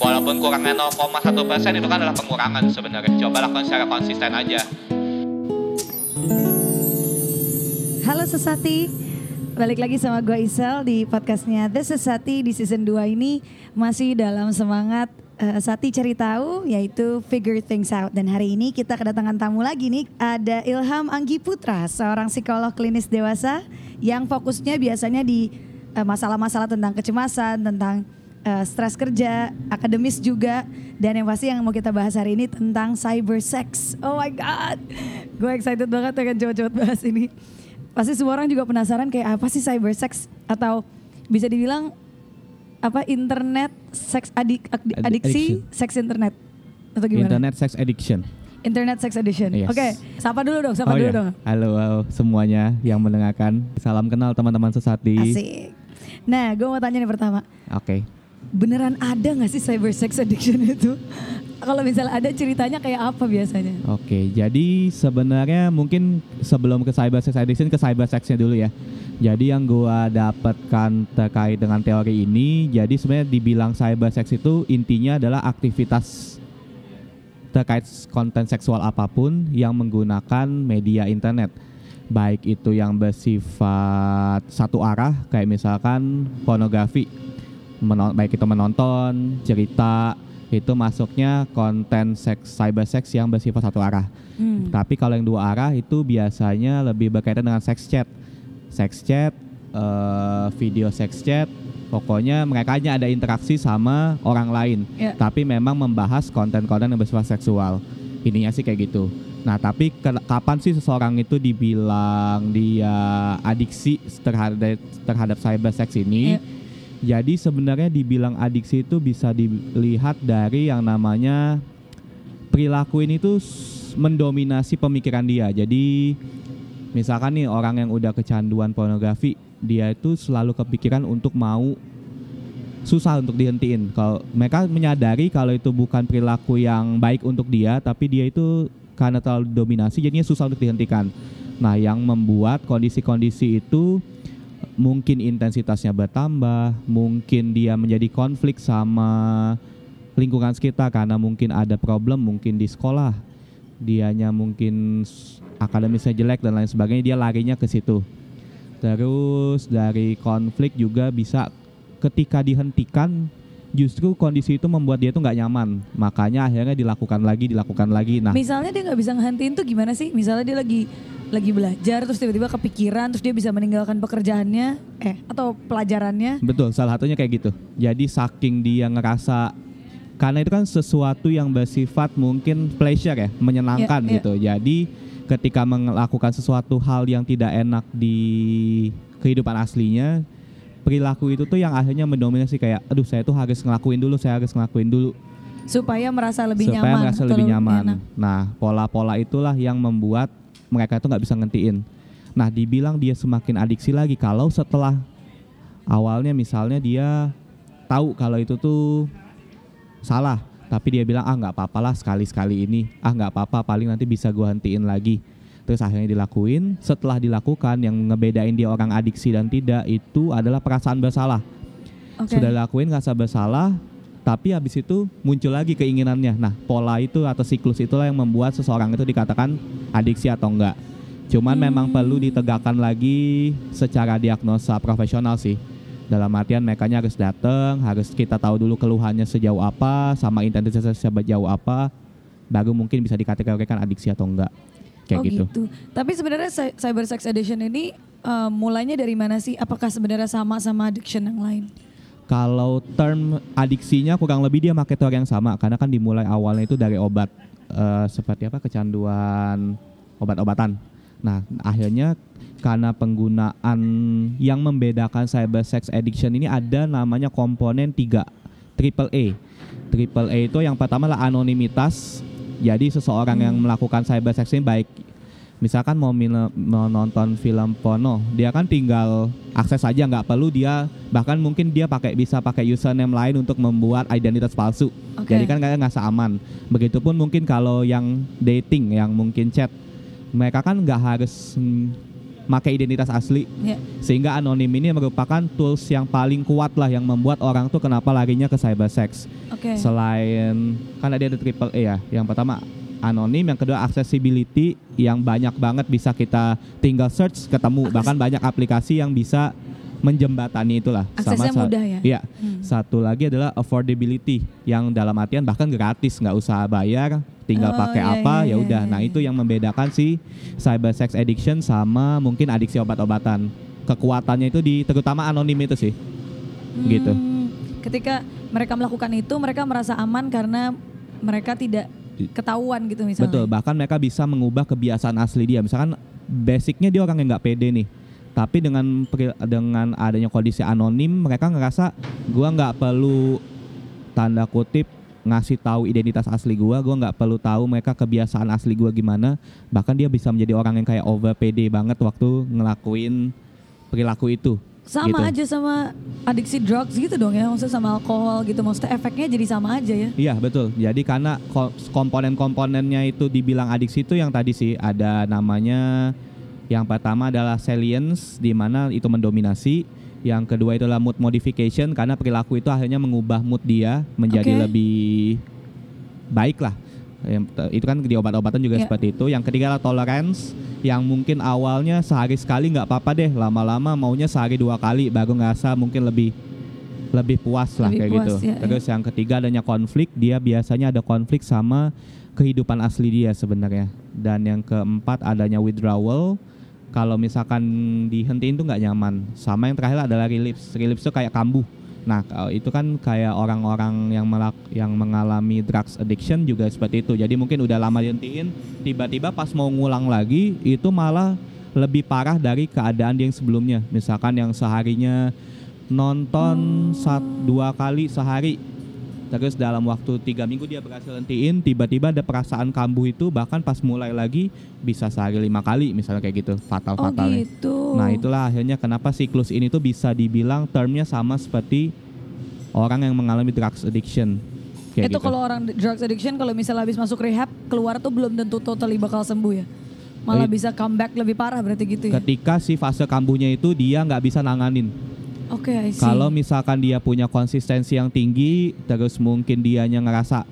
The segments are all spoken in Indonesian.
Walaupun kurangnya 0,1 persen itu kan adalah pengurangan sebenarnya. Coba lakukan secara konsisten aja. Halo Sesati, balik lagi sama gue Isel di podcastnya The Sesati di season 2 ini masih dalam semangat uh, Sati cari tahu yaitu figure things out dan hari ini kita kedatangan tamu lagi nih ada Ilham Anggi Putra seorang psikolog klinis dewasa yang fokusnya biasanya di uh, masalah-masalah tentang kecemasan tentang uh, stres kerja, akademis juga, dan yang pasti yang mau kita bahas hari ini tentang cyber sex. Oh my god, gue excited banget akan coba-coba bahas ini. Pasti semua orang juga penasaran kayak apa sih cyber sex atau bisa dibilang apa internet seks adik, adik adiksi seks internet atau gimana? Internet sex addiction. Internet Sex Edition. Yes. Oke, okay, sapa dulu dong, sapa oh dulu iya. dong. Halo, halo semuanya yang mendengarkan. Salam kenal teman-teman sesati. Asik. Nah, gue mau tanya nih pertama. Oke. Okay beneran ada nggak sih cyber sex addiction itu? Kalau misalnya ada ceritanya kayak apa biasanya? Oke, jadi sebenarnya mungkin sebelum ke cyber sex addiction ke cyber sexnya dulu ya. Jadi yang gua dapatkan terkait dengan teori ini, jadi sebenarnya dibilang cyber sex itu intinya adalah aktivitas terkait konten seksual apa pun yang menggunakan media internet. Baik itu yang bersifat satu arah kayak misalkan pornografi menon baik itu menonton, cerita, itu masuknya konten seks cyber sex yang bersifat satu arah. Hmm. Tapi kalau yang dua arah itu biasanya lebih berkaitan dengan sex chat, sex chat, uh, video sex chat. Pokoknya mereka hanya ada interaksi sama orang lain, yeah. tapi memang membahas konten-konten yang bersifat seksual. Ininya sih kayak gitu. Nah, tapi ke, kapan sih seseorang itu dibilang dia adiksi terhadap terhadap cyber sex ini? Yeah jadi sebenarnya dibilang adiksi itu bisa dilihat dari yang namanya perilaku ini tuh mendominasi pemikiran dia. Jadi misalkan nih orang yang udah kecanduan pornografi, dia itu selalu kepikiran untuk mau susah untuk dihentiin. Kalau mereka menyadari kalau itu bukan perilaku yang baik untuk dia, tapi dia itu karena terlalu dominasi jadinya susah untuk dihentikan. Nah, yang membuat kondisi-kondisi itu mungkin intensitasnya bertambah, mungkin dia menjadi konflik sama lingkungan sekitar karena mungkin ada problem mungkin di sekolah, dianya mungkin akademisnya jelek dan lain sebagainya, dia larinya ke situ. Terus dari konflik juga bisa ketika dihentikan justru kondisi itu membuat dia tuh nggak nyaman. Makanya akhirnya dilakukan lagi dilakukan lagi. Nah misalnya dia nggak bisa ngehentiin tuh gimana sih? Misalnya dia lagi lagi belajar terus tiba-tiba kepikiran terus dia bisa meninggalkan pekerjaannya eh atau pelajarannya. Betul, salah satunya kayak gitu. Jadi saking dia ngerasa karena itu kan sesuatu yang bersifat mungkin pleasure ya, menyenangkan yeah, yeah. gitu. Jadi ketika melakukan sesuatu hal yang tidak enak di kehidupan aslinya, perilaku itu tuh yang akhirnya mendominasi kayak aduh saya tuh harus ngelakuin dulu, saya harus ngelakuin dulu supaya merasa lebih supaya nyaman. Supaya merasa lebih nyaman. Enak. Nah, pola-pola itulah yang membuat mereka itu nggak bisa ngentiin. Nah, dibilang dia semakin adiksi lagi kalau setelah awalnya misalnya dia tahu kalau itu tuh salah, tapi dia bilang ah nggak apa-apa lah sekali-sekali ini, ah nggak apa-apa paling nanti bisa gua hentiin lagi. Terus akhirnya dilakuin, setelah dilakukan yang ngebedain dia orang adiksi dan tidak itu adalah perasaan bersalah. Okay. Sudah dilakuin ngerasa bersalah, tapi habis itu muncul lagi keinginannya. Nah, pola itu atau siklus itulah yang membuat seseorang itu dikatakan adiksi atau enggak. Cuman hmm. memang perlu ditegakkan lagi secara diagnosa profesional sih. Dalam artian mereka harus datang, harus kita tahu dulu keluhannya sejauh apa, sama intensitasnya sejauh apa, baru mungkin bisa dikategorikan adiksi atau enggak. Kayak oh gitu. gitu. Tapi sebenarnya cyber sex addiction ini uh, mulainya dari mana sih? Apakah sebenarnya sama sama addiction yang lain? Kalau term adiksinya kurang lebih dia pakai teori yang sama karena kan dimulai awalnya itu dari obat uh, seperti apa kecanduan obat-obatan. Nah, akhirnya karena penggunaan yang membedakan cyber sex addiction ini ada namanya komponen 3 triple A. Triple A itu yang pertama lah anonimitas. Jadi seseorang yang melakukan cyber sex ini baik misalkan mau menonton film porno, dia kan tinggal akses saja nggak perlu dia bahkan mungkin dia pakai bisa pakai username lain untuk membuat identitas palsu. Okay. Jadi kan kayak nggak aman. Begitupun mungkin kalau yang dating yang mungkin chat, mereka kan nggak harus pakai identitas asli Ya. sehingga anonim ini merupakan tools yang paling kuat lah yang membuat orang tuh kenapa larinya ke cybersex. Oke. Selain kan ada ada triple E ya. Yang pertama anonim, yang kedua accessibility yang banyak banget bisa kita tinggal search ketemu. Akses- Bahkan banyak aplikasi yang bisa menjembatani itulah. Aksesnya sa- mudah ya? Iya. Hmm. Satu lagi adalah affordability yang dalam artian bahkan gratis, nggak usah bayar, tinggal Oh, pakai iya, apa iya, ya iya, udah. iya, Nah iya. itu yang membedakan si cyber sex addiction sama mungkin adiksi obat-obatan. Kekuatannya itu di terutama anonim itu sih. gitu. Hmm, Ketika mereka melakukan itu, mereka merasa aman karena mereka tidak ketahuan gitu misalnya. Betul, bahkan mereka bisa mengubah kebiasaan asli dia. Misalkan basicnya dia orang yang nggak pede nih. Tapi dengan dengan adanya kondisi anonim, mereka ngerasa gua nggak perlu tanda kutip ngasih tahu identitas asli gua, gua nggak perlu tahu mereka kebiasaan asli gua gimana. Bahkan dia bisa menjadi orang yang kayak over pede banget waktu ngelakuin perilaku itu. Sama gitu. aja sama adiksi drugs gitu dong ya, maksudnya sama alkohol gitu, maksudnya efeknya jadi sama aja ya. Iya betul. Jadi karena ko- komponen-komponennya itu dibilang adiksi itu yang tadi sih ada namanya yang pertama adalah salience di mana itu mendominasi. Yang kedua itu adalah mood modification karena perilaku itu akhirnya mengubah mood dia menjadi Oke. lebih baik lah. Itu kan di obat-obatan juga Iya. seperti itu. Yang ketiga adalah tolerance yang mungkin awalnya sehari sekali nggak apa-apa deh, lama-lama maunya sehari dua kali baru ngerasa mungkin lebih lebih puas lah Lebih kayak puas, gitu. ya, ya. Terus yang ketiga adanya konflik, dia biasanya ada konflik sama kehidupan asli dia sebenarnya. Dan yang keempat adanya withdrawal. Kalau misalkan dihentiin tuh nggak nyaman. Sama yang terakhir adalah relapse. Relapse itu kayak kambuh. Nah, kalau itu kan kayak orang-orang yang melak yang mengalami drugs addiction juga seperti itu. Jadi mungkin udah lama dihentiin, tiba-tiba pas mau ngulang lagi itu malah lebih parah dari keadaan yang sebelumnya. Misalkan yang seharinya nonton sat, dua kali sehari terus dalam waktu tiga minggu dia berhasil hentiin tiba-tiba ada perasaan kambuh itu bahkan pas mulai lagi bisa sehari lima kali misalnya kayak gitu fatal Oh gitu. nah itulah akhirnya kenapa siklus ini tuh bisa dibilang termnya sama seperti orang yang mengalami drugs addiction kayak itu gitu. kalau orang drugs addiction kalau misalnya habis masuk rehab keluar tuh belum tentu totally bakal sembuh ya. Malah Eh, bisa comeback lebih parah berarti gitu ya. ketika si fase kambuhnya itu dia nggak bisa nanganin Oke, see. Kalau misalkan dia punya konsistensi yang tinggi, terus mungkin dianya ngerasa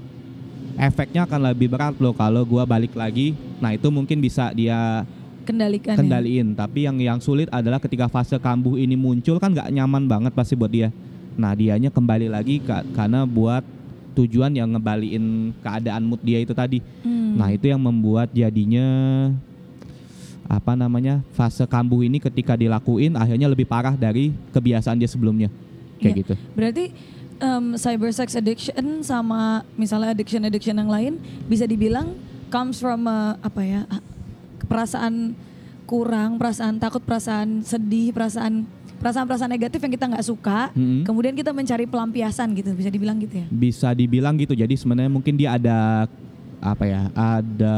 efeknya akan lebih berat loh kalau gua balik lagi. Nah itu mungkin bisa dia kendalikan ya. kendaliin. Tapi yang yang sulit adalah ketika fase kambuh ini muncul kan nggak nyaman banget pasti buat dia. Nah dianya kembali lagi ka- karena buat tujuan yang ngebaliin keadaan mood dia itu tadi. Hmm. Nah itu yang membuat jadinya apa namanya fase kambuh ini ketika dilakuin akhirnya lebih parah dari kebiasaan dia sebelumnya kayak Iya. gitu. Berarti em, cyber sex addiction sama misalnya addiction addiction yang lain bisa dibilang comes from eh, apa ya ah, perasaan kurang, perasaan takut, perasaan sedih, perasaan perasaan-perasaan negatif yang kita nggak suka. Mm-mm. Kemudian kita mencari pelampiasan gitu, bisa dibilang gitu ya. Bisa dibilang gitu. Jadi sebenarnya mungkin dia ada apa ya? Ada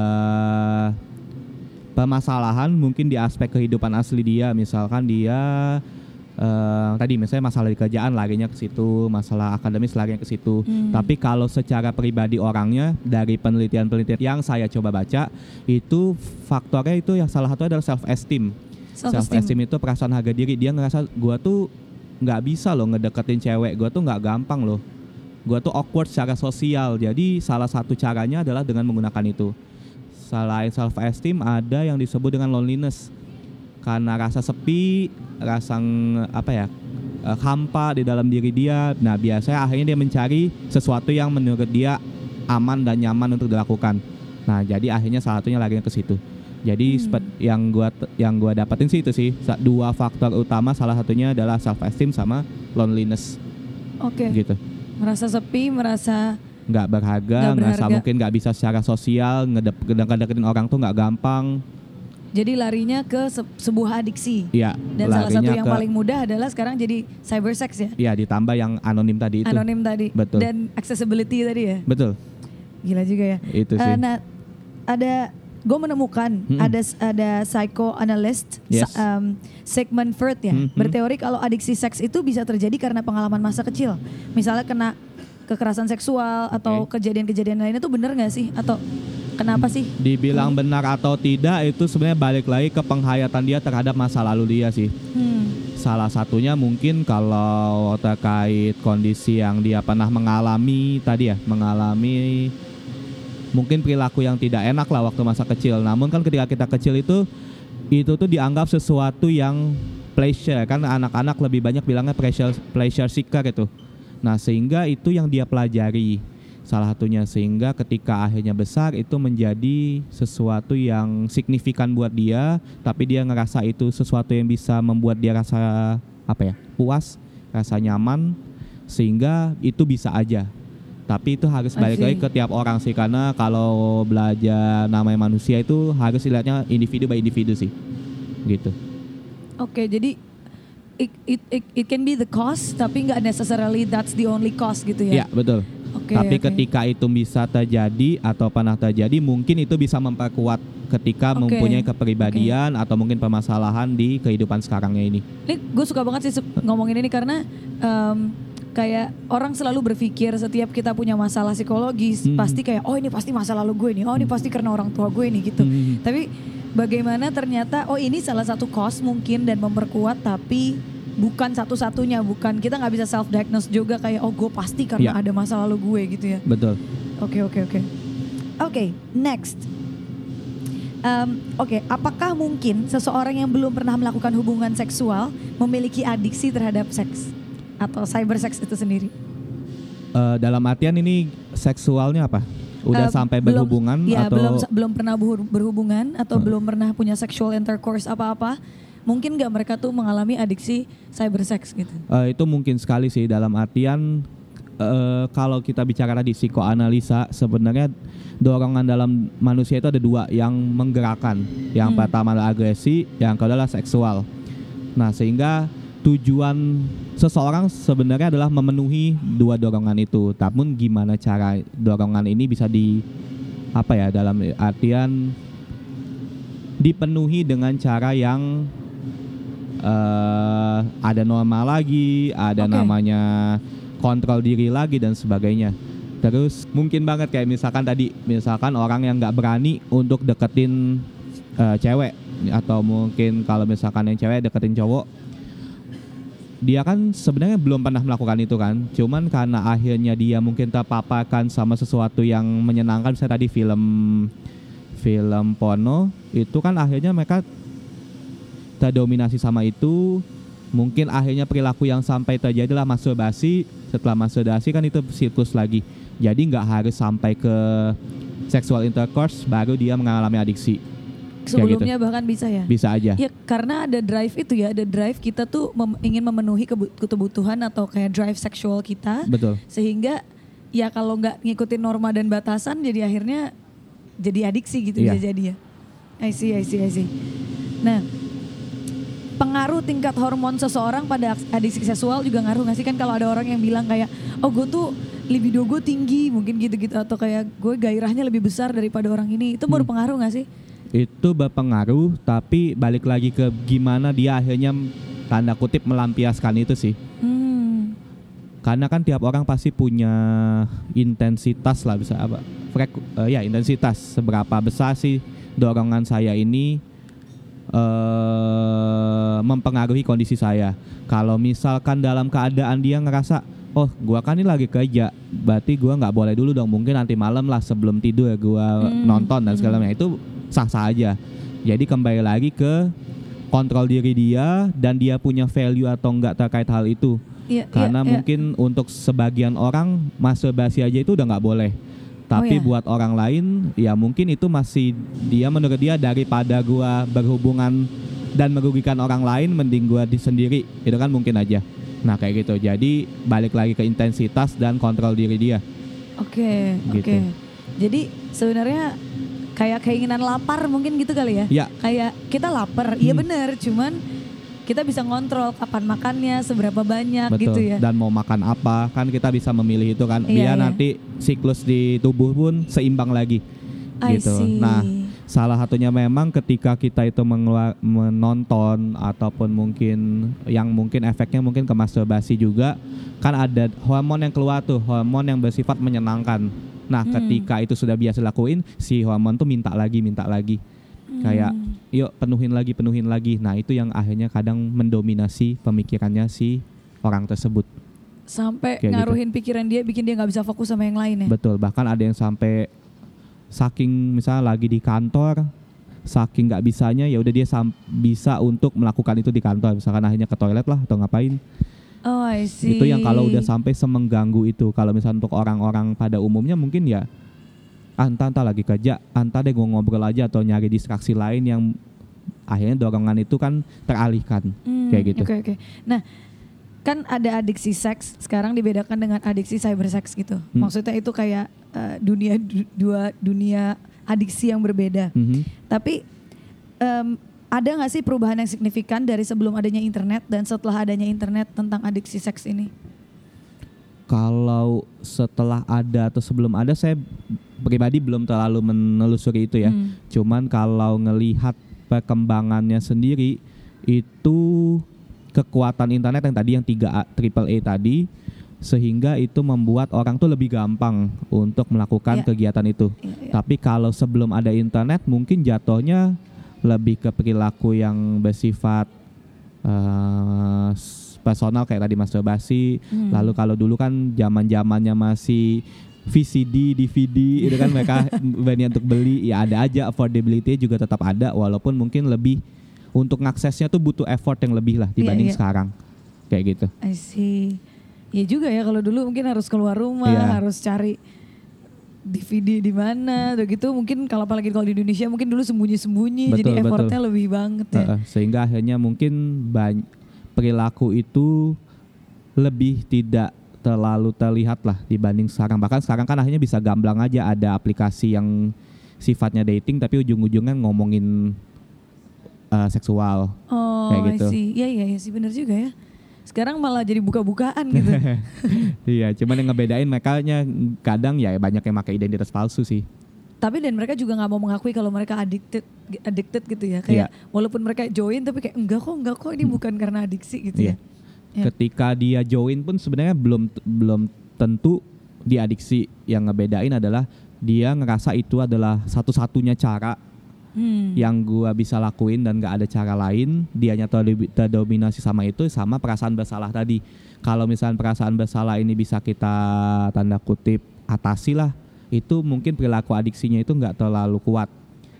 permasalahan mungkin di aspek kehidupan asli dia. Misalkan dia eh, tadi misalnya masalah di kerjaan larinya ke situ, masalah akademis larinya ke situ. Hmm. Tapi kalau secara pribadi orangnya dari penelitian-penelitian yang saya coba baca itu faktornya itu yang salah satu adalah self esteem. Self esteem itu perasaan harga diri. Dia ngerasa gua tuh nggak bisa loh ngedeketin cewek. Gua tuh nggak gampang loh. Gua tuh awkward secara sosial. Jadi salah satu caranya adalah dengan menggunakan itu. Selain self esteem ada yang disebut dengan loneliness. Karena rasa sepi, rasa apa ya? eh, hampa di dalam diri dia. Nah, biasanya akhirnya dia mencari sesuatu yang menurut dia aman dan nyaman untuk dilakukan. Nah, jadi akhirnya salah satunya larinya ke situ. Jadi Hmm. yang gua yang gua dapetin sih itu sih dua faktor utama salah satunya adalah self esteem sama loneliness Oke. gitu. Merasa sepi, merasa Nggak berharga, Nggak mungkin nggak bisa secara sosial, ngedep ngedeketin orang tuh nggak gampang. jadi larinya ke se- sebuah adiksi. Iya, Dan salah satu yang ke paling mudah adalah sekarang jadi cyber sex ya. Iya, ditambah yang anonim tadi itu. Anonim tadi. Betul. Dan accessibility tadi ya. Betul. Gila juga ya. Itu Eh, sih. nah, ada gue menemukan Mm-mm. ada ada psychoanalyst Yes. Um, Sigmund Freud ya Mhm. berteori kalau adiksi seks itu bisa terjadi karena pengalaman masa kecil. Misalnya kena kekerasan seksual atau kejadian-kejadian lainnya itu bener nggak sih? Atau Kenapa sih? Dibilang benar atau tidak itu sebenarnya balik lagi ke penghayatan dia terhadap masa lalu dia sih. Hmm. Salah satunya mungkin kalau terkait kondisi yang dia pernah mengalami tadi ya, mengalami mungkin perilaku yang tidak enak lah waktu masa kecil. Namun kan ketika kita kecil itu itu tuh dianggap sesuatu yang pleasure kan anak-anak lebih banyak bilangnya pleasure pleasure seeker itu. Nah, sehingga itu yang dia pelajari. Salah satunya sehingga ketika akhirnya besar itu menjadi sesuatu yang signifikan buat dia tapi dia ngerasa itu sesuatu yang bisa membuat dia rasa apa ya puas rasa nyaman sehingga itu bisa aja. Tapi itu harus balik lagi ke tiap orang sih karena kalau belajar namanya manusia itu harus dilihatnya individu by individu sih. Gitu. Oke, jadi it, it, it, it can be the cause tapi nggak necessarily that's the only cause gitu ya. ya betul Oke. Tapi oke. ketika itu bisa terjadi atau pernah terjadi, mungkin itu bisa memperkuat ketika Oke. mempunyai kepribadian atau mungkin permasalahan di kehidupan sekarangnya ini. Ini gue suka banget sih ngomongin ini karena em, kayak orang selalu berpikir setiap kita punya masalah psikologis Hmm. pasti kayak oh ini pasti masa lalu gue nih, oh ini pasti karena orang tua gue nih gitu. Hmm. Tapi bagaimana ternyata oh ini salah satu cause mungkin dan memperkuat tapi bukan satu-satunya, bukan kita nggak bisa self diagnose juga kayak oh gue pasti karena Ya. ada masa lalu gue gitu ya. Betul. Oke oke oke. Oke next. Em, Oke, apakah mungkin seseorang yang belum pernah melakukan hubungan seksual memiliki adiksi terhadap seks atau cyber sex itu sendiri? Eh, dalam artian ini seksualnya apa? Udah sampai belum- berhubungan ya, atau belum belum pernah berhu- berhubungan atau Hmm. belum pernah punya sexual intercourse apa-apa? Mungkin nggak mereka tuh mengalami adiksi cyber sex gitu? Eh, itu mungkin sekali sih dalam artian eh, kalau kita bicara tadi psikoanalisa sebenarnya dorongan dalam manusia itu ada dua yang menggerakkan. Yang Hmm. pertama adalah agresi, yang kedua adalah seksual. Nah, sehingga tujuan seseorang sebenarnya adalah memenuhi dua dorongan itu. Namun gimana cara dorongan ini bisa di apa ya dalam artian dipenuhi dengan cara yang eh ada norma lagi, ada Oke. namanya kontrol diri lagi dan sebagainya. Terus mungkin banget kayak misalkan tadi, misalkan orang yang nggak berani untuk deketin eh, cewek atau mungkin kalau misalkan yang cewek deketin cowok, dia kan sebenarnya belum pernah melakukan itu kan. Cuman karena akhirnya dia mungkin terpaparkan sama sesuatu yang menyenangkan, misalnya tadi film film porno, itu kan akhirnya mereka terdominasi sama itu mungkin akhirnya perilaku yang sampai terjadilah masturbasi setelah masturbasi kan itu siklus lagi jadi nggak harus sampai ke sexual intercourse baru dia mengalami adiksi Sebelumnya bahkan bisa ya? bisa aja Ya karena ada drive itu ya, ada drive kita tuh mem- ingin memenuhi kebu- kebutuhan atau kayak drive seksual kita, betul sehingga ya kalau nggak ngikutin norma dan batasan, jadi akhirnya jadi adiksi gitu Iya. bisa jadi ya. I see, I see, I see. Nah, pengaruh tingkat hormon seseorang pada adiksi seksual juga ngaruh nggak sih kan kalau ada orang yang bilang kayak, oh gue tuh libido gue tinggi mungkin gitu-gitu atau kayak gue gairahnya lebih besar daripada orang ini, itu Hmm. berpengaruh nggak sih? itu berpengaruh tapi balik lagi ke gimana dia akhirnya tanda kutip melampiaskan itu sih Hmm. karena kan tiap orang pasti punya intensitas lah bisa apa frek eh, ya intensitas seberapa besar sih dorongan saya ini eh mempengaruhi kondisi saya. Kalau misalkan dalam keadaan dia ngerasa oh gua kan ini lagi kerja berarti gua nggak boleh dulu dong. Mungkin nanti malam lah sebelum tidur gua Hmm, nonton dan segala hmm. macam. Itu sah sah aja. Jadi kembali lagi ke kontrol diri dia dan dia punya value atau enggak terkait hal itu. Iya, karena iya. mungkin untuk sebagian orang masturbasi aja itu udah nggak boleh tapi ya? buat orang lain ya mungkin itu masih dia menurut dia daripada gua berhubungan dan merugikan orang lain mending gua di sendiri itu kan mungkin aja nah kayak gitu jadi balik lagi ke intensitas dan kontrol diri dia Oke, Gitu. oke. Jadi sebenarnya kayak keinginan lapar mungkin gitu kali ya? ya Kayak kita lapar, iya Hmm. bener. Cuman kita bisa ngontrol kapan makannya, seberapa banyak betul gitu ya? dan mau makan apa kan kita bisa memilih itu kan Iya, biar iya. nanti siklus di tubuh pun seimbang lagi I gitu see. nah Salah satunya memang ketika kita itu menonton ataupun mungkin yang mungkin efeknya mungkin ke masturbasi juga kan ada hormon yang keluar tuh hormon yang bersifat menyenangkan Nah, Hmm. ketika itu sudah biasa lakuin, si hormon tuh minta lagi, minta lagi. Kayak Hmm. yuk penuhin lagi, penuhin lagi. Nah, itu yang akhirnya kadang mendominasi pemikirannya si orang tersebut. sampai Kayak gitu. ngaruhin pikiran dia bikin dia nggak bisa fokus sama yang lain ya. Betul, bahkan ada yang sampai saking misalnya lagi di kantor, saking nggak bisanya ya udah dia bisa untuk melakukan itu di kantor. Misalkan akhirnya ke toilet lah atau ngapain. Oh, I see. Itu yang kalau udah sampai semengganggu itu. Kalau misalnya untuk orang-orang pada umumnya mungkin ya entah entah lagi kerja, entah deh gue ngobrol aja atau nyari distraksi lain yang akhirnya dorongan itu kan teralihkan Hmm, kayak gitu. Oke oke. Nah, kan ada adiksi seks sekarang dibedakan dengan adiksi cybersex gitu. Hmm. Maksudnya itu kayak eh, dunia du- dua dunia adiksi yang berbeda. Mhm. Tapi em, ada nggak sih perubahan yang signifikan dari sebelum adanya internet dan setelah adanya internet tentang adiksi seks ini? Kalau setelah ada atau sebelum ada saya pribadi belum terlalu menelusuri itu ya. Hmm. Cuman kalau ngelihat perkembangannya sendiri itu kekuatan internet yang tadi yang 3A triple A tadi sehingga itu membuat orang tuh lebih gampang untuk melakukan Ya. kegiatan itu. Iya, iya. Tapi kalau sebelum ada internet mungkin jatuhnya lebih ke perilaku yang bersifat s- personal kayak tadi masturbasi. Hmm. Lalu kalau dulu kan zaman zamannya masih VCD, DVD itu kan mereka berani untuk beli ya ada aja affordability juga tetap ada walaupun mungkin lebih untuk ngaksesnya tuh butuh effort yang lebih lah dibanding iya. sekarang kayak gitu. I see. Ya juga ya kalau dulu mungkin harus keluar rumah, Iya. harus cari DVD di mana, tuh gitu. Mungkin kalau apalagi kalau di Indonesia mungkin dulu sembunyi-sembunyi, jadi Betul, effortnya lebih banget ya. Heeh, sehingga akhirnya mungkin bany- perilaku itu lebih tidak terlalu terlihat lah dibanding sekarang. Bahkan sekarang kan akhirnya bisa gamblang aja ada aplikasi yang sifatnya dating tapi ujung-ujungnya ngomongin eh, seksual. Oh, Kayak gitu. Iya iya iya sih benar juga ya. Sekarang malah jadi buka-bukaan gitu. iya, cuman yang ngebedain mereka kadang ya banyak yang pakai identitas palsu sih. tapi dan mereka juga nggak mau mengakui kalau mereka addicted addicted gitu ya. Kayak walaupun mereka join tapi kayak enggak kok enggak kok ini bukan karena adiksi gitu Iya. ya. Ya. Ketika dia join pun sebenarnya belum belum tentu dia adiksi. Yang ngebedain adalah dia ngerasa itu adalah satu-satunya cara Hmm. yang gua bisa lakuin dan gak ada cara lain. Dianya terdomi- terdominasi sama itu sama perasaan bersalah tadi. Kalau misalnya perasaan bersalah ini bisa kita tanda kutip atasi lah, itu mungkin perilaku adiksinya itu nggak terlalu kuat.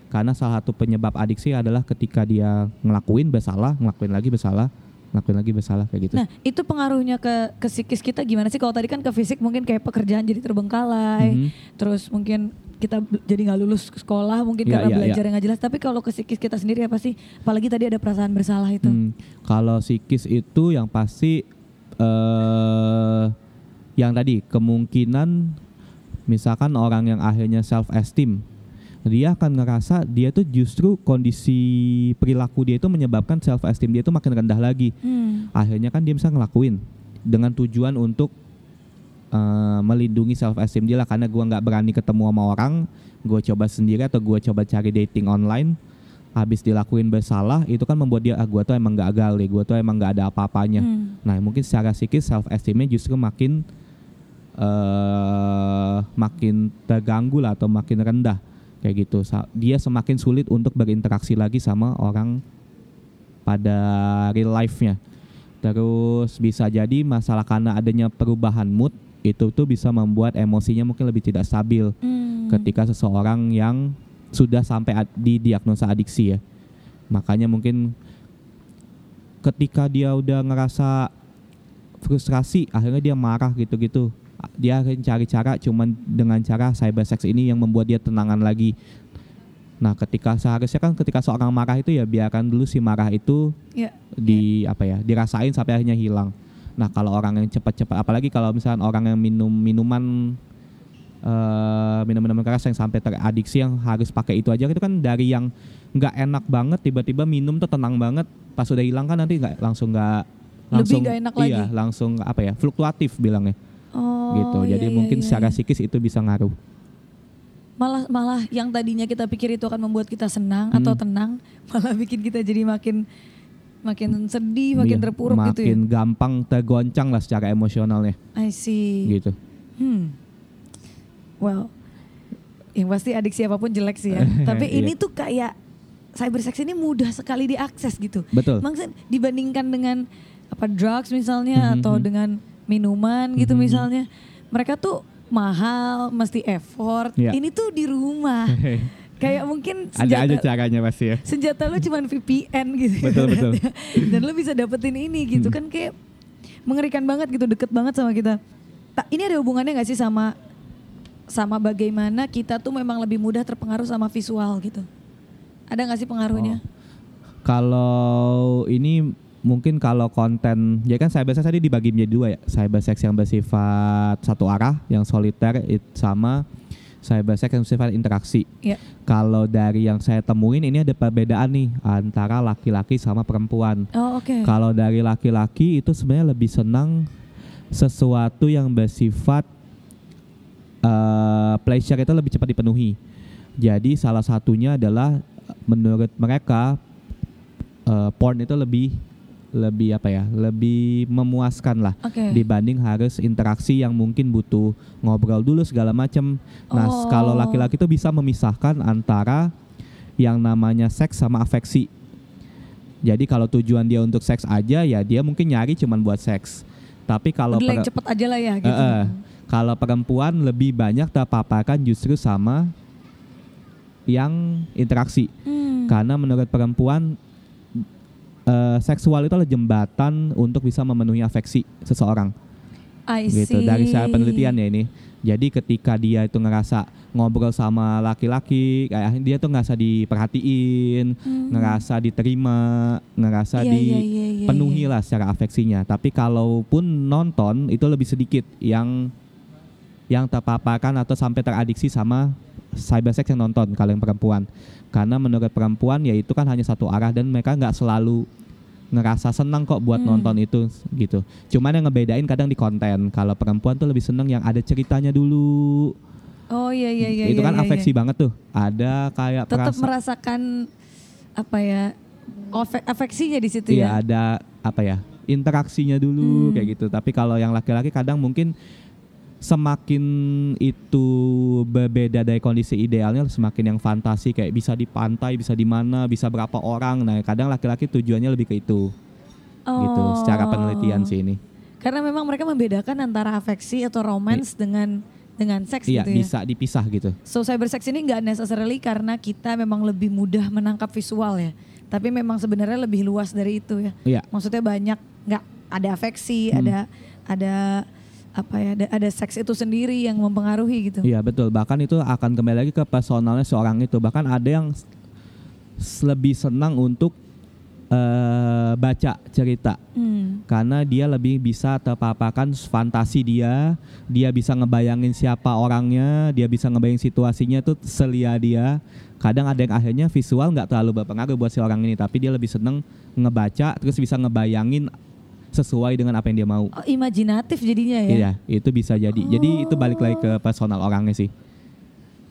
Karena salah satu penyebab adiksi adalah ketika dia ngelakuin bersalah, ngelakuin lagi bersalah, ngelakuin lagi bersalah kayak gitu. Nah itu pengaruhnya ke ke psikis kita gimana sih? Kalau tadi kan ke fisik mungkin kayak pekerjaan jadi terbengkalai, Mhm. terus mungkin kita jadi nggak lulus ke sekolah mungkin Iya, karena iya, belajar iya. yang nggak jelas. Tapi kalau ke psikis kita sendiri apa sih? Apalagi tadi ada perasaan bersalah itu. Hmm, kalau psikis itu yang pasti eh yang tadi kemungkinan misalkan orang yang akhirnya self esteem dia akan ngerasa dia tuh justru kondisi perilaku dia itu menyebabkan self esteem dia itu makin rendah lagi. Hmm. Akhirnya kan dia bisa ngelakuin dengan tujuan untuk eh, melindungi self esteem dia lah karena gua nggak berani ketemu sama orang, gue coba sendiri atau gue coba cari dating online habis dilakuin bersalah itu kan membuat dia ah gue tuh emang gagal deh gue tuh emang nggak ada apa-apanya Hmm. nah mungkin secara psikis self esteemnya justru makin eh makin terganggu lah atau makin rendah kayak gitu Sa- dia semakin sulit untuk berinteraksi lagi sama orang pada real life-nya terus bisa jadi masalah karena adanya perubahan mood itu tuh bisa membuat emosinya mungkin lebih tidak stabil Hmm. ketika seseorang yang sudah sampai ad- di diagnosa adiksi ya. Makanya mungkin ketika dia udah ngerasa frustrasi, akhirnya dia marah gitu-gitu. Dia akan cari cara cuman dengan cara cyber sex ini yang membuat dia tenangan lagi. Nah, ketika seharusnya kan ketika seorang marah itu ya biarkan dulu si marah itu Ya. di apa ya dirasain sampai akhirnya hilang. Nah kalau orang yang cepat-cepat, apalagi kalau misalnya orang yang minum minuman eh, minum-minuman keras yang sampai teradiksi yang harus pakai itu aja itu kan dari yang nggak enak banget tiba-tiba minum tuh tenang banget pas udah hilang kan nanti nggak langsung nggak Lebih langsung nggak enak iya lagi. langsung apa ya fluktuatif bilangnya Oh, gitu. iya, Jadi iya, mungkin iya, secara iya. psikis itu bisa ngaruh. malah malah yang tadinya kita pikir itu akan membuat kita senang atau Hmm. tenang malah bikin kita jadi makin makin sedih makin Iya, terpuruk makin gitu ya gampang tergoncang lah secara emosionalnya I see gitu. hmm well, yang pasti adik siapa pun jelek sih ya. Tapi Iya. ini tuh kayak cybersex ini mudah sekali diakses gitu. Betul. Maksudnya dibandingkan dengan apa drugs misalnya Mhm, atau mhm. dengan minuman gitu Mhm, mhm. misalnya, mereka tuh mahal, mesti effort. Iya. Ini tuh di rumah. kayak mungkin Ada aja senjata, caranya pasti ya. senjata lu cuman VPN gitu. Betul, betul. Dan lu bisa dapetin ini gitu Hmm. kan kayak mengerikan banget gitu, deket banget sama kita. Ini ada hubungannya gak sih sama sama bagaimana kita tuh memang lebih mudah terpengaruh sama visual gitu? Ada gak sih pengaruhnya? Oh. Kalau ini mungkin kalau konten, ya kan cybersex tadi dibagi menjadi dua ya. Cybersex yang bersifat satu arah, yang soliter, it- sama cybersex yang bersifat interaksi. Ya. Kalau dari yang saya temuin ini ada perbedaan nih antara laki-laki sama perempuan. Oh oke. Kalau dari laki-laki itu sebenarnya lebih senang sesuatu yang bersifat eh, pleasure itu lebih cepat dipenuhi. Jadi salah satunya adalah menurut mereka eh, porn itu lebih lebih apa ya? Lebih memuaskan lah Oke. dibanding harus interaksi yang mungkin butuh ngobrol dulu segala macam. Nah, Oh. kalau laki-laki itu bisa memisahkan antara yang namanya seks sama afeksi. Jadi kalau tujuan dia untuk seks aja ya dia mungkin nyari cuman buat seks. Tapi kalau Udah yang per- cepet aja lah ya gitu. Eh, eh. kalau perempuan lebih banyak terpaparkan justru sama yang interaksi. Hmm. Karena menurut perempuan eh, seksual itu adalah jembatan untuk bisa memenuhi afeksi seseorang I gitu see. dari saya penelitian ya ini. Jadi ketika dia itu ngerasa ngobrol sama laki-laki, kayak dia tuh ngerasa diperhatiin, Hmm. ngerasa diterima, ngerasa Iya, iya, iya, iya, dipenuhi iya. lah secara afeksinya. Tapi kalaupun nonton itu lebih sedikit yang yang terpaparkan atau sampai teradiksi sama cybersex yang nonton kalau yang perempuan. Karena menurut perempuan ya itu kan hanya satu arah dan mereka nggak selalu ngerasa senang kok buat Hmm. nonton itu gitu. Cuman yang ngebedain kadang di konten. Kalau perempuan tuh lebih seneng yang ada ceritanya dulu. Oh iya iya iya. itu iya, kan iya, afeksi iya. banget tuh. Ada kayak Tetap perasa- merasakan apa ya? afe- afeksinya di situ Iya ya. ada apa ya interaksinya dulu Hmm. kayak gitu. Tapi kalau yang laki-laki kadang mungkin semakin itu berbeda dari kondisi idealnya semakin yang fantasi kayak bisa di pantai, bisa di mana, bisa berapa orang. Nah, kadang laki-laki tujuannya lebih ke itu. Gitu, secara penelitian Oh. sih ini. Karena memang mereka membedakan antara afeksi atau romance dengan dengan seks Iya, gitu ya. bisa dipisah gitu. So cybersex ini nggak necessarily karena kita memang lebih mudah menangkap visual ya. Tapi memang sebenarnya lebih luas dari itu ya. Iya. Maksudnya banyak nggak ada afeksi, Hmm. ada ada apa ya, ada, ada seks itu sendiri yang mempengaruhi gitu. Iya betul. Bahkan itu akan kembali lagi ke personalnya seorang itu. Bahkan ada yang lebih senang untuk eh, baca cerita Hmm. karena dia lebih bisa terpaparkan fantasi dia, dia bisa ngebayangin siapa orangnya, dia bisa ngebayangin situasinya tuh selia dia. Kadang ada yang akhirnya visual nggak terlalu berpengaruh buat si orang ini, tapi dia lebih seneng ngebaca terus bisa ngebayangin sesuai dengan apa yang dia mau. Oh, imajinatif jadinya ya. Iya, itu bisa jadi. Jadi itu balik lagi ke personal orangnya sih.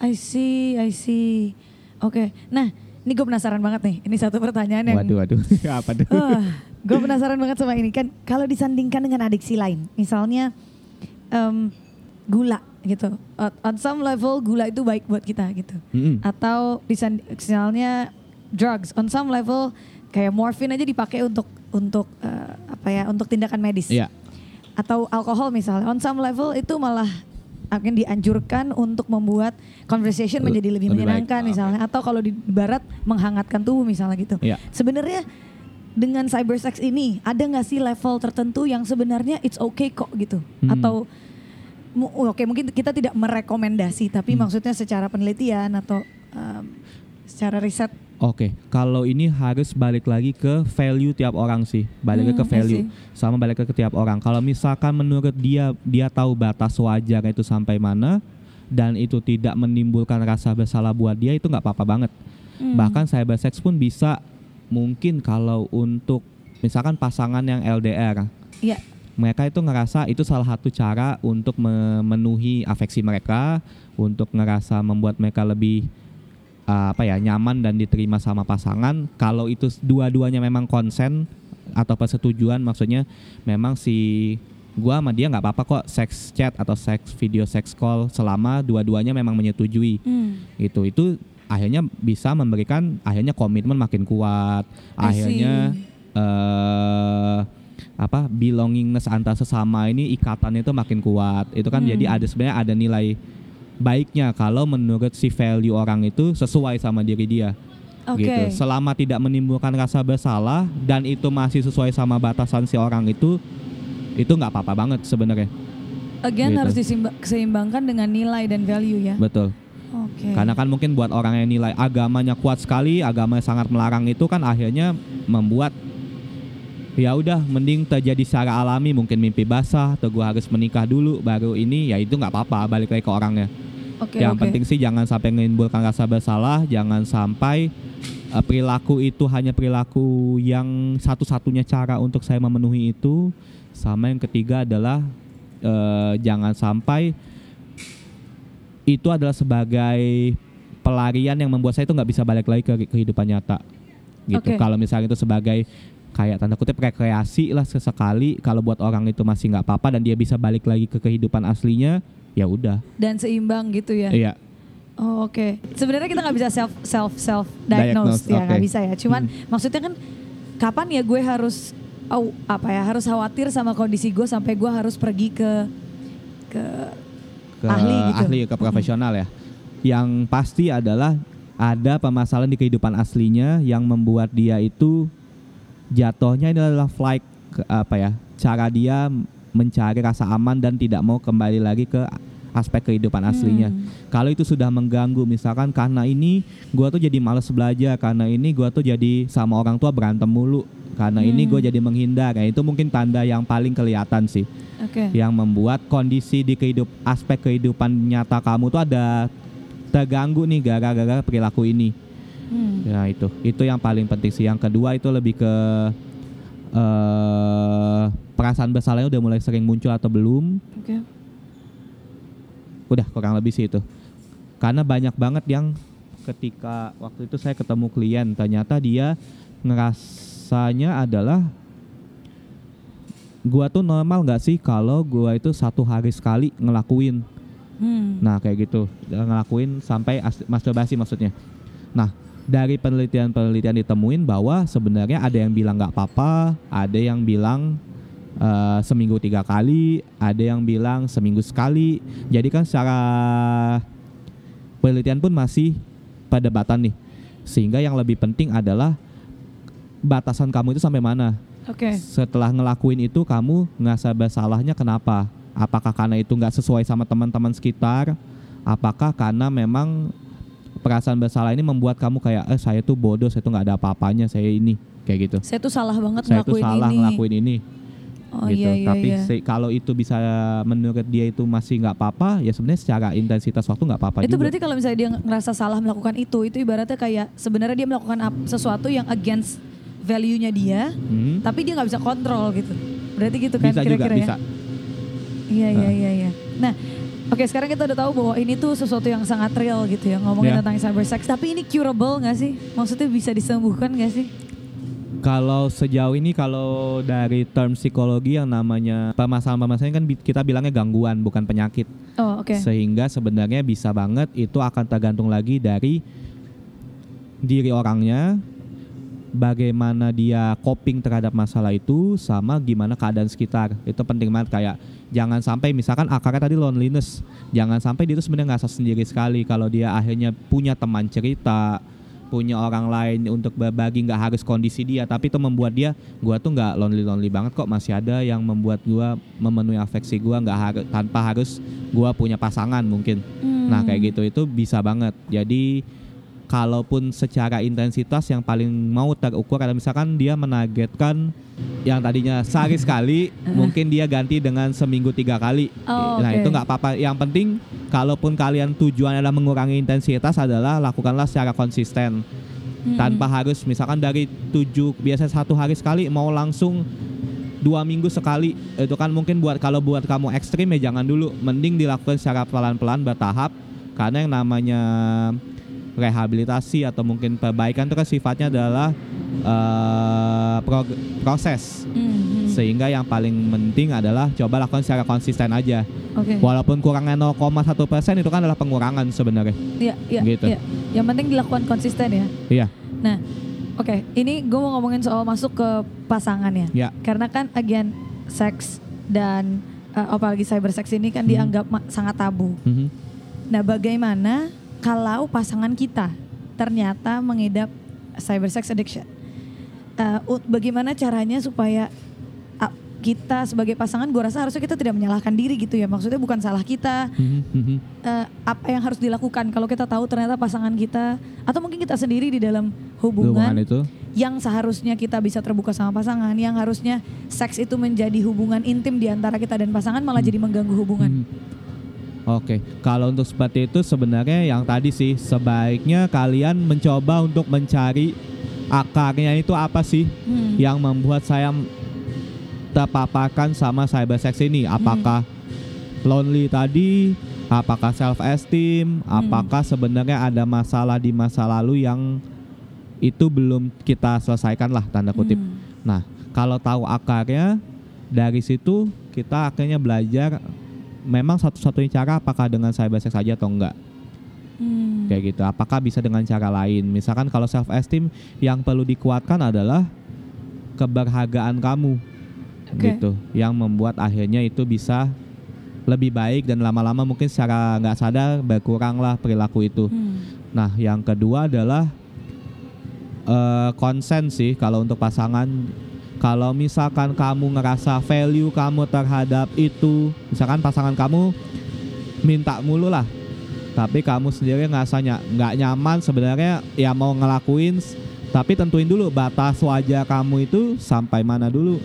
I see, I see. Oke, nah ini gue penasaran banget nih. Ini satu pertanyaan yang Waduh, waduh. apa tuh? gue penasaran banget sama ini kan. Kalau disandingkan dengan adiksi lain, misalnya em, gula gitu. On- some level gula itu baik buat kita gitu. Mm-mm. Atau disand- misalnya drugs. On some level kayak morfin aja dipakai untuk untuk eh, apa ya? Untuk tindakan medis. Iya. Atau alkohol misalnya. On some level itu malah akan dianjurkan untuk membuat conversation menjadi lebih, lebih baik. menyenangkan Ah, misalnya atau kalau di barat menghangatkan tubuh misalnya gitu. Iya. Sebenarnya dengan cybersex ini ada nggak sih level tertentu yang sebenarnya it's okay kok gitu Hmm. atau mu- oke mungkin kita tidak merekomendasi tapi Hmm. maksudnya secara penelitian atau um, secara riset Oke, kalau ini harus balik lagi ke value tiap orang sih, balik lagi ke Hmm, I value, sama balik ke tiap orang. Kalau misalkan menurut dia dia tahu batas wajar itu sampai mana dan itu tidak menimbulkan rasa bersalah buat dia itu nggak apa-apa banget. Hmm. Bahkan cybersex pun bisa mungkin kalau untuk misalkan pasangan yang LDR, Iya. mereka itu ngerasa itu salah satu cara untuk memenuhi afeksi mereka, untuk ngerasa membuat mereka lebih uh, apa ya nyaman dan diterima sama pasangan. Kalau itu dua-duanya memang konsen atau persetujuan, maksudnya memang si gua sama dia nggak apa-apa kok sex chat atau sex video sex call selama dua-duanya memang menyetujui Hmm. itu itu akhirnya bisa memberikan akhirnya komitmen makin kuat akhirnya eh apa belongingness antar sesama ini ikatannya itu makin kuat itu kan Hmm. jadi ada sebenarnya ada nilai baiknya kalau menurut si value orang itu sesuai sama diri dia Oke. gitu selama tidak menimbulkan rasa bersalah dan itu masih sesuai sama batasan si orang itu itu nggak apa-apa banget sebenarnya Again Gitu. harus diseimbangkan dengan nilai dan value ya. betul Oke. Karena kan mungkin buat orang yang nilai agamanya kuat sekali, agamanya sangat melarang itu kan akhirnya membuat ya udah mending terjadi secara alami mungkin mimpi basah atau gua harus menikah dulu baru ini ya itu nggak apa-apa balik lagi ke orangnya. Oke, yang oke. penting sih jangan sampai menimbulkan rasa bersalah, jangan sampai eh, perilaku itu hanya perilaku yang satu-satunya cara untuk saya memenuhi itu. Sama yang ketiga adalah eh, jangan sampai itu adalah sebagai pelarian yang membuat saya itu nggak bisa balik lagi ke kehidupan nyata. Gitu. Oke. Kalau misalnya itu sebagai kayak tanda kutip rekreasi lah sesekali kalau buat orang itu masih nggak apa-apa dan dia bisa balik lagi ke kehidupan aslinya ya udah Dan seimbang gitu ya. Iya. Oh, oke. Sebenarnya kita nggak bisa self self self Diagnose, diagnose ya nggak oke. bisa ya. Cuman maksudnya kan kapan ya gue harus oh, apa ya harus khawatir sama kondisi gue sampai gue harus pergi ke ke ke Ahli gitu. ahli, ke profesional ya. Yang pasti adalah ada permasalahan di kehidupan aslinya yang membuat dia itu jatuhnya ini adalah flight apa ya? Cara dia mencari rasa aman dan tidak mau kembali lagi ke aspek kehidupan aslinya. Hmm. Kalau itu sudah mengganggu misalkan karena ini gua tuh jadi males belajar, karena ini gua tuh jadi sama orang tua berantem mulu, karena ini Hmm. gue jadi menghindar. Ya, itu mungkin tanda yang paling kelihatan sih Oke. yang membuat kondisi di kehidup aspek kehidupan nyata kamu tuh ada terganggu nih gara-gara perilaku ini. Hmm. Ya itu, itu yang paling penting sih. Yang kedua itu lebih ke eh perasaan bersalahnya udah mulai sering muncul atau belum? Oke. Udah kurang lebih sih itu. Karena banyak banget yang ketika waktu itu saya ketemu klien ternyata dia ngerasanya adalah gua tuh normal nggak sih kalau gua itu satu hari sekali ngelakuin Hmm. Nah kayak gitu ngelakuin sampai as- masturbasi maksudnya. Nah dari penelitian-penelitian ditemuin bahwa sebenarnya ada yang bilang nggak apa-apa, ada yang bilang eh, seminggu tiga kali, ada yang bilang seminggu sekali. Jadi kan secara penelitian pun masih perdebatan nih. Sehingga yang lebih penting adalah batasan kamu itu sampai mana Oke. setelah ngelakuin itu kamu ngerasa bersalahnya kenapa? Apakah karena itu nggak sesuai sama teman-teman sekitar? Apakah karena memang perasaan bersalah ini membuat kamu kayak eh saya tuh bodoh, saya tuh nggak ada apa-apanya, saya ini kayak gitu. Saya tuh salah banget Saya tuh ngelakuin salah ini. ngelakuin ini. Oh gitu. iya iya Tapi iya. se- kalau itu bisa menurut dia itu masih nggak apa-apa, ya sebenarnya secara intensitas waktu nggak apa-apa Itu juga. berarti kalau misalnya dia ngerasa salah melakukan itu, itu ibaratnya kayak sebenarnya dia melakukan ap- sesuatu yang against value-nya dia, Hmm, tapi dia nggak bisa kontrol gitu. Berarti gitu kan bisa juga kira-kira bisa. ya? Iya iya Nah. iya iya. Nah, oke sekarang kita udah tahu bahwa ini tuh sesuatu yang sangat real gitu ya ngomongin Ya. tentang cyber sex. Tapi ini curable nggak sih? Maksudnya bisa disembuhkan nggak sih? Kalau sejauh ini kalau dari term psikologi yang namanya permasalahan-permasalahan kan kita bilangnya gangguan bukan penyakit. Oh oke. Sehingga sebenarnya bisa banget itu akan tergantung lagi dari diri orangnya, bagaimana dia coping terhadap masalah itu sama gimana keadaan sekitar. Itu penting banget kayak jangan sampai misalkan akarnya tadi loneliness. Jangan sampai dia itu sebenarnya ngerasa sendiri sekali kalau dia akhirnya punya teman cerita, punya orang lain untuk berbagi nggak harus kondisi dia. Tapi itu membuat dia gua tuh nggak lonely lonely banget kok. Masih ada yang membuat gua memenuhi afeksi gua nggak harus tanpa harus gua punya pasangan mungkin. Hmm. nah kayak gitu itu bisa banget. Jadi kalaupun secara intensitas yang paling mau terukur adalah misalkan dia menargetkan yang tadinya sehari sekali mungkin dia ganti dengan seminggu tiga kali. Oh, nah oke. itu nggak apa-apa. Yang penting kalaupun kalian tujuan adalah mengurangi intensitas adalah lakukanlah secara konsisten. Hmm. tanpa harus misalkan dari tujuh biasa satu hari sekali mau langsung dua minggu sekali. Itu kan mungkin buat kalau buat kamu ekstrim ya jangan dulu. Mending dilakukan secara pelan-pelan bertahap. Karena yang namanya rehabilitasi atau mungkin perbaikan itu kan sifatnya adalah prog- proses. Hmm, hmm. Sehingga yang paling penting adalah coba lakukan secara konsisten aja. Oke. Walaupun kurangnya 0,1 persen itu kan adalah pengurangan sebenarnya. Iya, iya, Gitu. iya. Yang penting dilakukan konsisten ya. Iya. Nah, oke, ini gue mau ngomongin soal masuk ke pasangan ya. Ya. Karena kan again seks dan uh, apalagi cyber sex ini kan Hmm. dianggap sangat tabu. Mhm. Nah, bagaimana kalau pasangan kita ternyata mengidap cyber sex addiction? Uh, bagaimana caranya supaya uh, kita sebagai pasangan, gue rasa harusnya kita tidak menyalahkan diri gitu ya. Maksudnya bukan salah kita, eh, apa yang harus dilakukan kalau kita tahu ternyata pasangan kita atau mungkin kita sendiri di dalam hubungan, Hubungan itu. yang seharusnya kita bisa terbuka sama pasangan, yang harusnya seks itu menjadi hubungan intim di antara kita dan pasangan malah Hmm. jadi mengganggu hubungan. Mhm. Oke, kalau untuk seperti itu sebenarnya yang tadi sih sebaiknya kalian mencoba untuk mencari akarnya itu apa sih Hmm. yang membuat saya terpaparkan sama cyber sex ini? Apakah lonely tadi? Apakah self esteem? Apakah sebenarnya ada masalah di masa lalu yang itu belum kita selesaikan lah tanda kutip. Hmm. Nah, kalau tahu akarnya dari situ kita akhirnya belajar memang satu-satunya cara apakah dengan cyber sex saja atau enggak Hmm. kayak gitu. Apakah bisa dengan cara lain? Misalkan kalau self esteem yang perlu dikuatkan adalah keberhargaan kamu Oke. gitu yang membuat akhirnya itu bisa lebih baik dan lama-lama mungkin secara nggak sadar berkurang lah perilaku itu. Hmm. Nah, yang kedua adalah konsen sih kalau untuk pasangan. Kalau misalkan kamu ngerasa value kamu terhadap itu, misalkan pasangan kamu minta mulu lah, tapi kamu sendiri ngerasanya nggak nyaman sebenarnya ya mau ngelakuin, tapi tentuin dulu batas wajah kamu itu sampai mana dulu,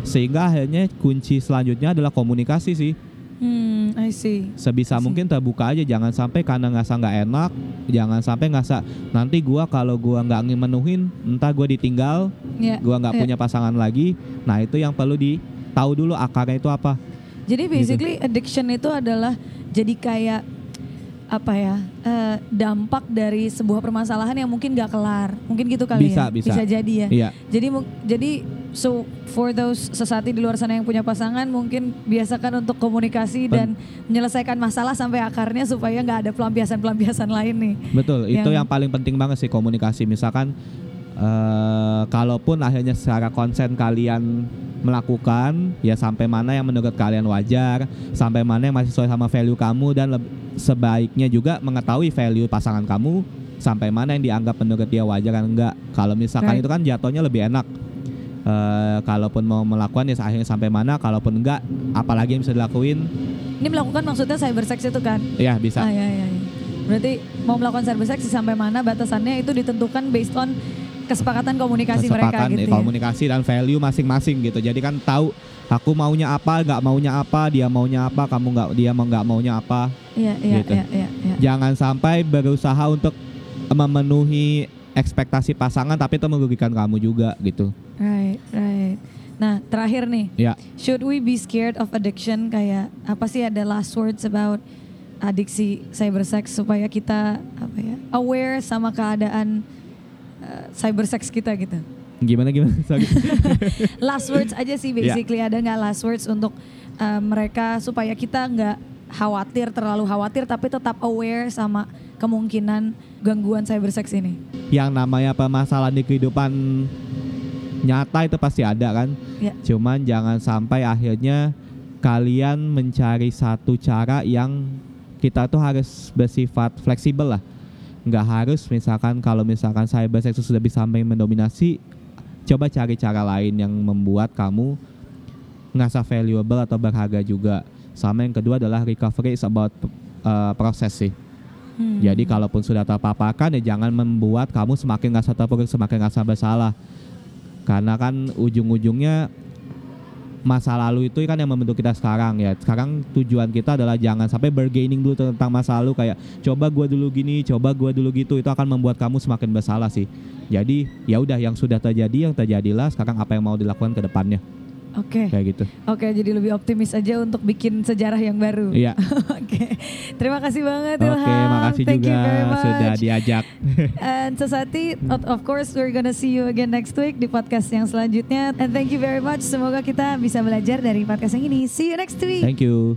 sehingga akhirnya kunci selanjutnya adalah komunikasi sih. Hmm, I see. sebisa I see. mungkin terbuka aja jangan sampai karena ngerasa nggak enak jangan sampai ngerasa nanti gua kalau gua nggak menuhin entah gua ditinggal Ya. gua nggak ya. punya pasangan lagi nah itu yang perlu ditahu dulu akarnya itu apa Jadi basically addiction itu adalah jadi kayak apa ya eh, dampak dari sebuah permasalahan yang mungkin gak kelar mungkin gitu kali Bisa, ya bisa. jadi ya iya jadi jadi so for those sesati di luar sana yang punya pasangan mungkin biasakan untuk komunikasi Ben- dan menyelesaikan masalah sampai akarnya supaya nggak ada pelampiasan-pelampiasan lain nih. Betul itu Yang- yang paling penting banget sih komunikasi. Misalkan eh kalaupun akhirnya secara konsen kalian melakukan ya sampai mana yang menurut kalian wajar sampai mana yang masih sesuai sama value kamu dan sebaiknya juga mengetahui value pasangan kamu sampai mana yang dianggap menurut dia wajar dan enggak. Kalau misalkan Right. itu kan jatuhnya lebih enak Eh kalaupun mau melakukan ya akhirnya sampai mana. Kalaupun enggak apalagi yang bisa dilakuin? Ini melakukan maksudnya cyber sex itu kan? Ya bisa. Ah ya ya, ya. berarti mau melakukan cyber sex sampai mana batasannya itu ditentukan based on kesepakatan komunikasi mereka kesepakatan gitu ya, ya? komunikasi dan value masing-masing gitu. Jadi kan tahu aku maunya apa nggak maunya apa dia maunya apa kamu nggak dia mau nggak maunya apa. Iya iya Gitu. iya iya iya. jangan sampai berusaha untuk memenuhi ekspektasi pasangan tapi itu merugikan kamu juga gitu Right, right. Nah, terakhir nih, ya should we be scared of addiction? Kayak apa sih ada last words about adiksi cyber sex supaya kita apa ya aware sama keadaan uh, cyber sex kita gitu. gimana gimana Sorry. Last words aja sih basically ada nggak last words untuk uh, mereka supaya kita nggak khawatir terlalu khawatir tapi tetap aware sama kemungkinan gangguan cyber sex ini. yang namanya permasalahan di kehidupan nyata itu pasti ada kan Ya. cuman jangan sampai akhirnya kalian mencari satu cara yang kita tuh harus bersifat fleksibel lah nggak harus misalkan kalau misalkan cyber sex itu sudah bisa sampai mendominasi coba cari cara lain yang membuat kamu ngerasa valuable atau berharga juga sama yang kedua adalah recovery is about uh, proses sih Hmm. jadi kalaupun sudah terpaparkan ya jangan membuat kamu semakin ngerasa terpuruk, semakin ngerasa bersalah. Karena kan ujung-ujungnya masa lalu itu kan yang membentuk kita sekarang ya. Sekarang tujuan kita adalah jangan sampai bergaining dulu tentang masa lalu kayak coba gua dulu gini, coba gua dulu gitu. Itu akan membuat kamu semakin bersalah sih. Jadi ya udah yang sudah terjadi yang terjadilah. Sekarang apa yang mau dilakukan ke depannya? Oke. Okay. Kayak gitu. Oke, okay, jadi lebih optimis aja untuk bikin sejarah yang baru. Iya. Oke. okay. Terima kasih banget Oke, okay, makasih Thank juga sudah diajak. And sesati, of course we're gonna see you again next week di podcast yang selanjutnya. And thank you very much. Semoga kita bisa belajar dari podcast yang ini. See you next week. Thank you.